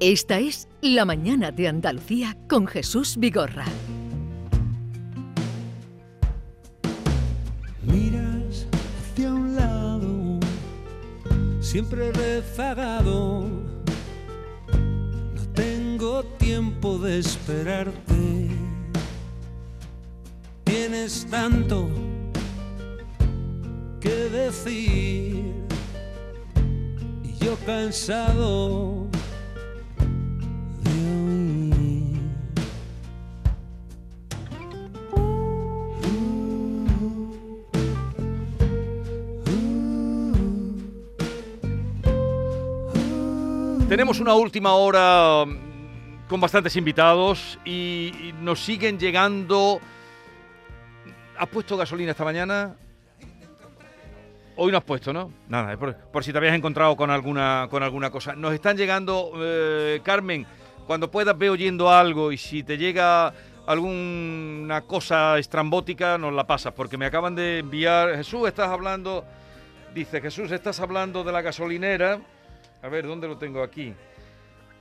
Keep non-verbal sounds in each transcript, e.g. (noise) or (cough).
Esta es La Mañana de Andalucía con Jesús Vigorra. Miras hacia un lado, siempre rezagado. No tengo tiempo de esperarte. Tienes tanto que decir y yo cansado Tenemos una última hora mm, con bastantes invitados y nos siguen llegando. ¿Has puesto gasolina esta mañana? Hoy no has puesto, ¿no? Nada, por, si te habías encontrado con alguna, con alguna cosa. Nos están llegando, eh, Carmen, cuando puedas ve oyendo algo y si te llega alguna cosa estrambótica, nos la pasas, porque me acaban de enviar. Jesús, estás hablando. Dice Jesús, estás hablando de la gasolinera. A ver, ¿dónde lo tengo aquí?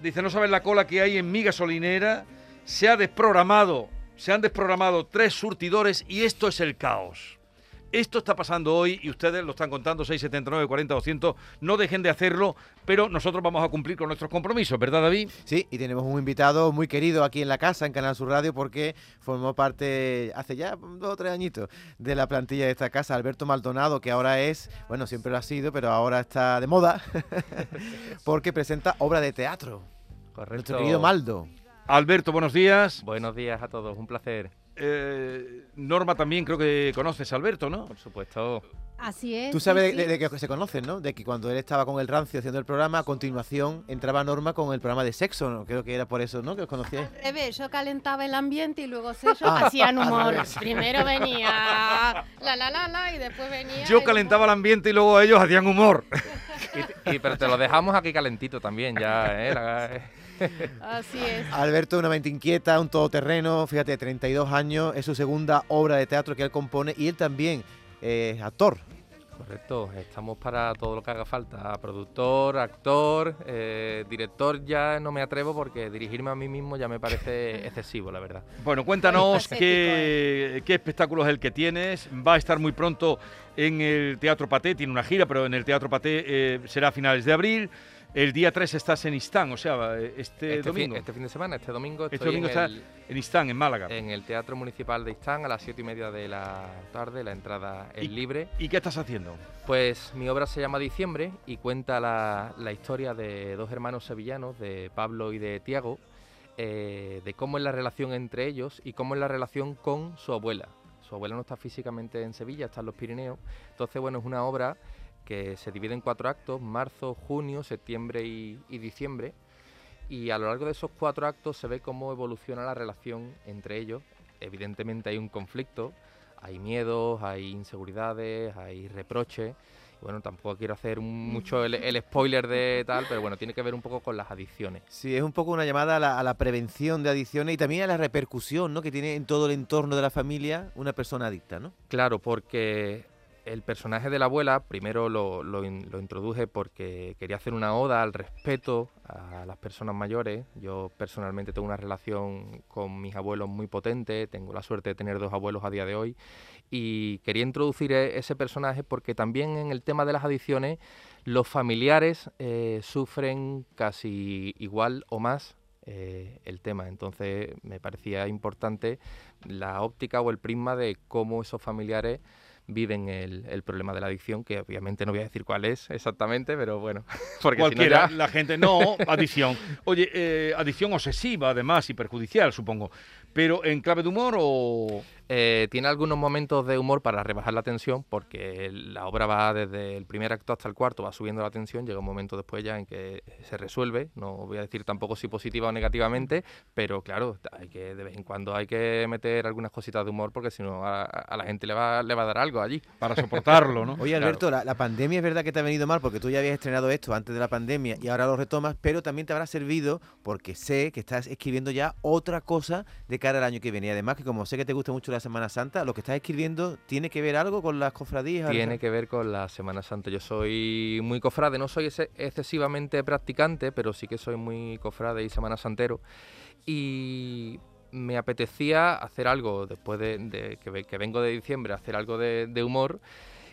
Dice, no sabes la cola que hay en mi gasolinera. Se ha desprogramado, se han desprogramado tres surtidores y esto es el caos. Esto está pasando hoy y ustedes lo están contando, 679, 40, 200. No dejen de hacerlo, pero nosotros vamos a cumplir con nuestros compromisos, ¿verdad, David? Sí, y tenemos un invitado muy querido aquí en la casa, en Canal Sur Radio, porque formó parte hace ya dos o tres añitos de la plantilla de esta casa, Alberto Maldonado, que ahora es, bueno, siempre lo ha sido, pero ahora está de moda, (laughs) porque presenta obra de teatro. Correcto. Nuestro querido Maldo. Alberto, buenos días. Buenos días a todos, un placer. Eh, Norma también creo que conoces a Alberto, ¿no? Por supuesto. Así es. Tú sabes De, que se conocen, ¿no? De que cuando él estaba con el Rancio haciendo el programa, a continuación entraba Norma con el programa de sexo, ¿no? Creo que era por eso, ¿no? Que os conocíais. Al revés, yo calentaba el ambiente y luego ellos ah, hacían (laughs) humor. Primero venía (laughs) la la la la y después venía. Yo calentaba el ambiente y luego ellos hacían humor. (laughs) y, pero te lo dejamos aquí calentito también, ya, ¿eh? Así es. Alberto, una mente inquieta, un todoterreno, fíjate, 32 años, es su segunda obra de teatro que él compone y él también actor. Correcto, estamos para todo lo que haga falta, productor, actor, eh, director ya no me atrevo porque dirigirme a mí mismo ya me parece (laughs) excesivo, la verdad. Bueno, cuéntanos (laughs) qué, qué espectáculo es el que tienes, va a estar muy pronto en el Teatro Paté, tiene una gira, pero en el Teatro Paté eh, será a finales de abril. El día 3 estás en Istán, o sea, este, este domingo. este fin de semana, este domingo. Este domingo está en Istán, en Málaga. En el Teatro Municipal de Istán a las 7 y media de la tarde, la entrada es libre. ¿Y qué estás haciendo? Pues mi obra se llama Diciembre y cuenta la, historia de dos hermanos sevillanos, de Pablo y de Tiago, eh, de cómo es la relación entre ellos y cómo es la relación con su abuela. Su abuela no está físicamente en Sevilla, está en los Pirineos. Entonces, bueno, es una obra que se divide en cuatro actos, marzo, junio, septiembre y, diciembre. Y a lo largo de esos cuatro actos se ve cómo evoluciona la relación entre ellos. Evidentemente hay un conflicto, hay miedos, hay inseguridades, hay reproches. Bueno, tampoco quiero hacer mucho el, spoiler de tal, pero bueno, tiene que ver un poco con las adicciones. Sí, es un poco una llamada a la, a la, prevención de adicciones y también a la repercusión ¿no? que tiene en todo el entorno de la familia una persona adicta, ¿no? Claro, porque el personaje de la abuela primero lo, lo, introduje porque quería hacer una oda al respeto a las personas mayores. Yo personalmente tengo una relación con mis abuelos muy potente, tengo la suerte de tener dos abuelos a día de hoy y quería introducir e, ese personaje porque también en el tema de las adicciones los familiares eh, sufren casi igual o más eh, el tema. Entonces me parecía importante la óptica o el prisma de cómo esos familiares viven el, el, problema de la adicción, que obviamente no voy a decir cuál es exactamente, pero bueno, (laughs) porque Cualquiera, la gente no, (laughs) adicción. Oye, eh, adicción obsesiva además y perjudicial, supongo. Pero en clave de humor o... Eh, tiene algunos momentos de humor para rebajar la tensión, porque la obra va desde el primer acto hasta el cuarto, va subiendo la tensión, llega un momento después ya en que se resuelve, no voy a decir tampoco si positiva o negativamente, pero claro, hay que de vez en cuando hay que meter algunas cositas de humor, porque si no a, la gente le va, le va a dar algo allí. Para soportarlo, ¿no? (laughs) Oye Alberto, la, pandemia es verdad que te ha venido mal, porque tú ya habías estrenado esto antes de la pandemia y ahora lo retomas, pero también te habrá servido, porque sé que estás escribiendo ya otra cosa de cara al año que viene, y además que como sé que te gusta mucho la Semana Santa. Lo que estás escribiendo, ¿tiene que ver algo con las cofradías? Tiene que ver con la Semana Santa. Yo soy muy cofrade, no soy excesivamente practicante, pero sí que soy muy cofrade y semana santero. Y me apetecía hacer algo después de, de que, ve- que vengo de diciembre, hacer algo de, de humor.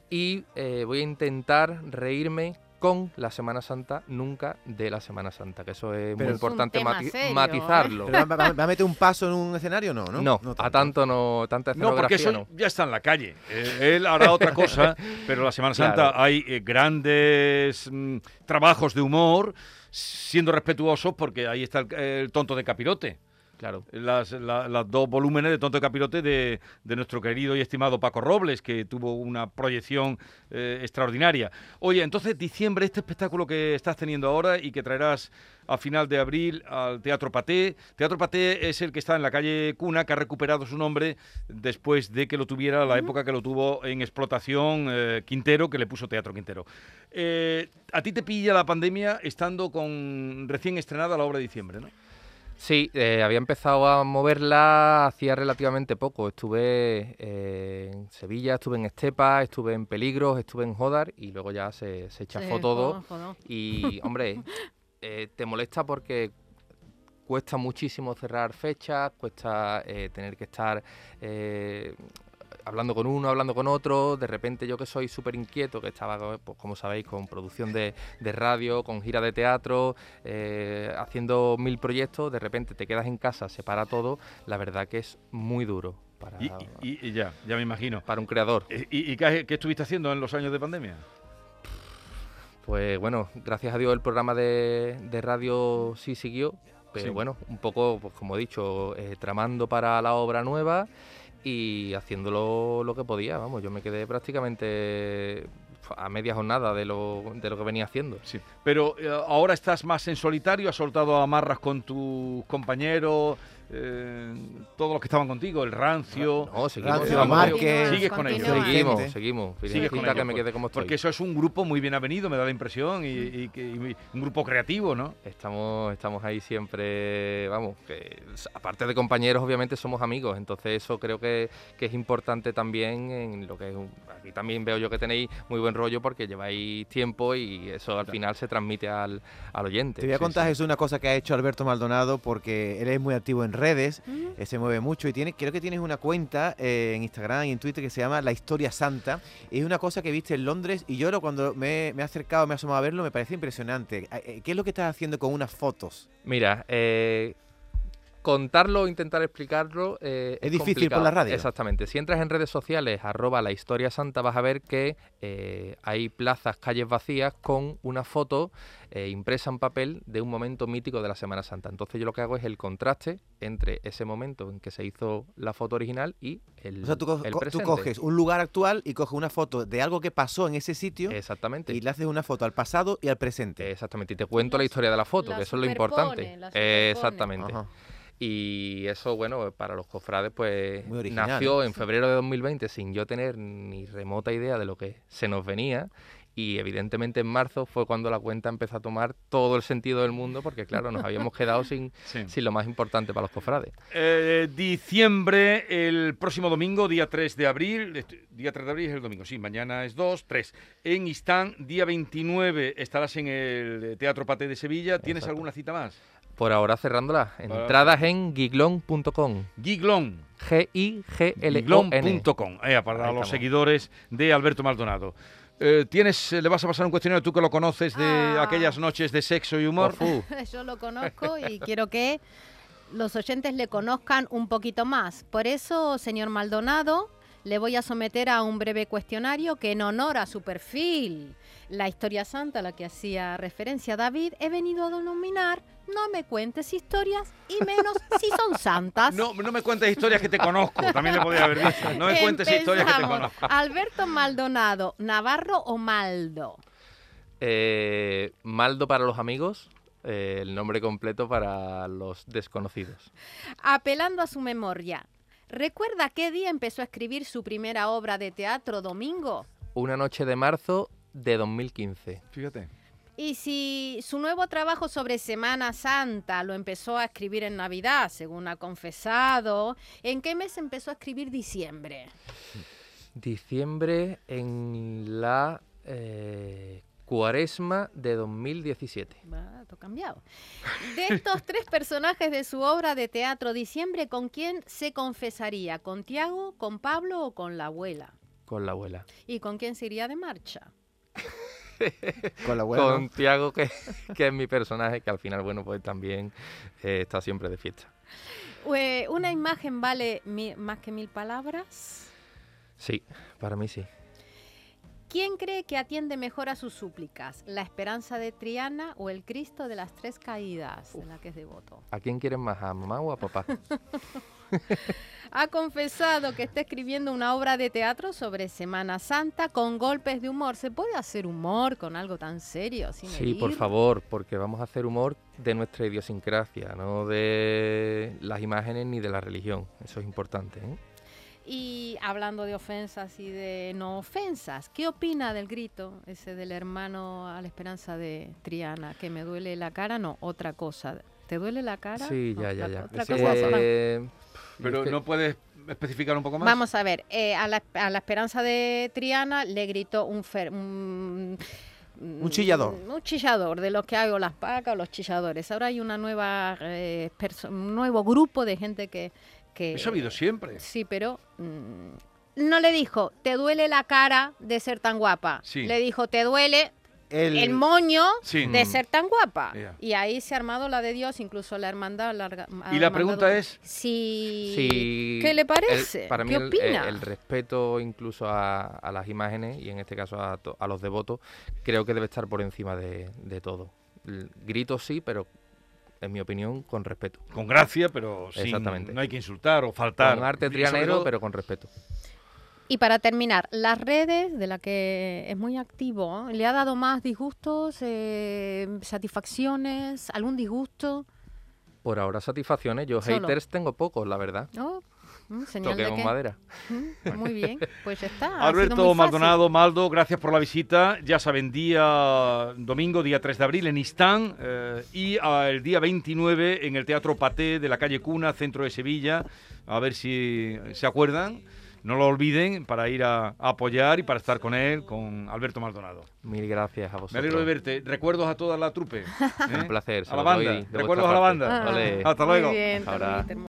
Y eh, voy a intentar reírme con la Semana Santa, nunca de la Semana Santa, que eso es Pero muy es importante tema mati- serio, ¿eh? matizarlo. ¿Pero va, va- va a meter un paso en un escenario? No, ¿no? No, a tanto no, tanta No, porque escenografía eso no. ya está en la calle. Eh, él hará otra (laughs) cosa, pero la Semana Santa Claro. hay eh, grandes mm, trabajos de humor, siendo respetuosos, porque ahí está el, el tonto de capirote. Claro. Las, la- las dos volúmenes de Tonto de Capirote de, de nuestro querido y estimado Paco Robles, que tuvo una proyección eh, extraordinaria. Oye, entonces, diciembre, este espectáculo que estás teniendo ahora y que traerás a final de abril al Teatro Paté. Teatro Paté es el que está en la calle Cuna, que ha recuperado su nombre después de que lo tuviera la época que lo tuvo en explotación eh, Quintero, que le puso Teatro Quintero. Eh, a ti te pilla la pandemia estando con recién estrenada la obra de diciembre, ¿no? Sí, eh, había empezado a moverla hacía relativamente poco. Estuve eh, en Sevilla, estuve en Estepa, estuve en Peligros, estuve en Jodar y luego ya se, se chafó Sí, todo. Y, (laughs) hombre, eh, te molesta porque cuesta muchísimo cerrar fechas, cuesta eh, tener que estar eh, hablando con uno, hablando con otro. De repente yo que soy súper inquieto, que estaba, pues, como sabéis, con producción de, de radio, con gira de teatro, eh, haciendo mil proyectos, de repente te quedas en casa, se para todo. La verdad que es muy duro para, Y, y- y ya, ya me imagino. para un creador. ¿Y, y qué, qué estuviste haciendo en los años de pandemia? Pues bueno, gracias a Dios el programa de, de radio sí siguió, pero Sí. bueno, un poco, pues como he dicho, eh, tramando para la obra nueva y haciéndolo lo que podía, vamos, yo me quedé prácticamente a media jornada de lo, de lo que venía haciendo. Sí. Pero eh, ahora estás más en solitario, has soltado amarras con tus compañeros, eh, todos los que estaban contigo, el rancio. No, seguimos, Rancio, seguimos, Márquez. Sigues con ellos. Seguimos, seguimos, Sigues Virgencita, con que ellos, me por- quede como estoy. Porque eso es un grupo muy bien avenido, me da la impresión, y, y un grupo creativo, ¿no? Estamos, estamos ahí siempre, vamos, que aparte de compañeros, obviamente somos amigos, entonces eso creo que, que es importante también en lo que es un- aquí también veo yo que tenéis muy buen rollo porque lleváis tiempo y eso al final se transmite al, al oyente. Te voy a Sí, contar, sí. Jesús, una cosa que ha hecho Alberto Maldonado, porque él es muy activo en redes, eh, se mueve mucho y tiene, creo que tienes una cuenta eh, en Instagram y en Twitter que se llama La Historia Santa. Es una cosa que viste en Londres y yo cuando me, me he acercado, me he asomado a verlo, me parece impresionante. Eh, ¿Qué es lo que estás haciendo con unas fotos? Mira, eh, contarlo o intentar explicarlo eh, Es difícil por la radio. Exactamente. Si entras en redes sociales, arroba la historia santa, vas a ver que eh, hay plazas, calles vacías con una foto eh, impresa en papel de un momento mítico de la Semana Santa. Entonces yo lo que hago es el contraste entre ese momento en que se hizo la foto original y el, O sea, tú, co- el co- tú presente. coges un lugar actual y coges una foto de algo que pasó en ese sitio Exactamente. y le haces una foto al pasado y al presente. Exactamente. Y te cuento la, La historia de la foto, la que eso es lo importante. Exactamente. Ajá. Y eso, bueno, para los cofrades, pues Muy original, nació ¿eh? en febrero de 2020 sin yo tener ni remota idea de lo que se nos venía. Y evidentemente en marzo fue cuando la cuenta empezó a tomar todo el sentido del mundo, porque claro, nos habíamos quedado sin, (laughs) Sí. sin lo más importante para los cofrades. Eh, diciembre, el próximo domingo, día 3 de abril. Día 3 de abril es el domingo, sí, mañana es 2, 3. En Istán, día 29, estarás en el Teatro Paté de Sevilla. ¿Tienes Exacto. alguna cita más? Por ahora cerrándola. Para- Entradas en giglon.com. G-I-G-L-O-N. Giglón.com, eh, para Ahí los estamos. seguidores de Alberto Maldonado. Eh, ¿tienes, ¿Le vas a pasar un cuestionario tú que lo conoces de Ah. aquellas noches de sexo y humor? (laughs) Yo lo conozco y quiero que los oyentes le conozcan un poquito más. Por eso, señor Maldonado, le voy a someter a un breve cuestionario que en honor a su perfil, la historia santa a la que hacía referencia David, he venido a denominar no me cuentes historias y menos si son santas. (laughs) No, no me cuentes historias que te conozco, también le podía haber dicho. No me cuentes historias que te conozco. Alberto Maldonado, ¿Navarro o Maldo? Eh, Maldo para los amigos, eh, el nombre completo para los desconocidos. Apelando a su memoria, ¿recuerda qué día empezó a escribir su primera obra de teatro, Domingo? Una noche de marzo de 2015. Fíjate. Y si su nuevo trabajo sobre Semana Santa lo empezó a escribir en Navidad, según ha confesado, ¿en qué mes empezó a escribir diciembre? Diciembre en la eh, cuaresma de 2017. Va, todo cambiado. De estos (laughs) tres personajes de su obra de teatro Diciembre, ¿con quién se confesaría? ¿Con Tiago, con Pablo o con la abuela? Con la abuela. ¿Y con quién se iría de marcha? (laughs) Con la abuela. Con. Tiago, que, (laughs) que es mi personaje, que al final, bueno, pues también eh, está siempre de fiesta. Eh, ¿Una imagen vale mi- más que mil palabras? Sí, para mí sí. ¿Quién cree que atiende mejor a sus súplicas? ¿La esperanza de Triana o el Cristo de las tres caídas, de la que es devoto? ¿A quién quieren más, a mamá o a papá? (laughs) Ha confesado que está escribiendo una obra de teatro sobre Semana Santa con golpes de humor. ¿Se puede hacer humor con algo tan serio? Sin Sí, por favor, porque vamos a hacer humor de nuestra idiosincrasia, no de las imágenes ni de la religión. Eso es importante. ¿eh? Y hablando de ofensas y de no ofensas, ¿qué opina del grito ese del hermano a la esperanza de Triana? Que me duele la cara, no, otra cosa. ¿Te duele la cara? Sí, No, ya, ya, ya. Otra Sí, cosa sola. eh, Pero no puedes especificar un poco más. Vamos a ver, eh, a, la, a la esperanza de Triana le gritó un, fer- un, Un chillador. Un chillador, de los que hago las vacas o los chilladores. Ahora hay una nueva eh, un nuevo grupo de gente que... que Eso ha habido siempre. Sí, pero mm, no le dijo, te duele la cara de ser tan guapa. Sí. Le dijo, te duele El, el, moño Sí. de ser tan guapa. Y ahí se ha armado la de Dios, incluso la hermandad. la Y la pregunta es- Si... Sí, ¿Qué le el- parece? para mí ¿Qué el- opina? El, el respeto incluso a, a las imágenes y en este caso a, to- a los devotos creo que debe estar por encima de, de todo. El grito sí, pero en mi opinión con respeto. Con gracia, pero sin, Exactamente. no hay que insultar o faltar. Con arte trianero, todo- pero con respeto. Y para terminar, las redes, de la que es muy activo, ¿eh? ¿le ha dado más disgustos, eh, satisfacciones, algún disgusto? Por ahora satisfacciones, yo Solo. haters tengo pocos, la verdad. Oh, mm, señal de Toquemos que... madera. Mm, Muy bien, pues ya está. Alberto. Maldonado, Maldo, gracias por la visita. Ya saben, día domingo, día 3 de abril en Istán eh, y ah, el día 29 en el Teatro Paté de la calle Cuna, centro de Sevilla. A ver si se acuerdan. No lo olviden para ir a, a apoyar y para estar con él, con Alberto Maldonado. Mil gracias a vosotros. Me alegro de verte. Recuerdos a toda la trupe. (laughs) ¿eh? Un placer. A la banda. de Recuerdos a la banda. Hasta Muy luego. bien, Hasta ahora.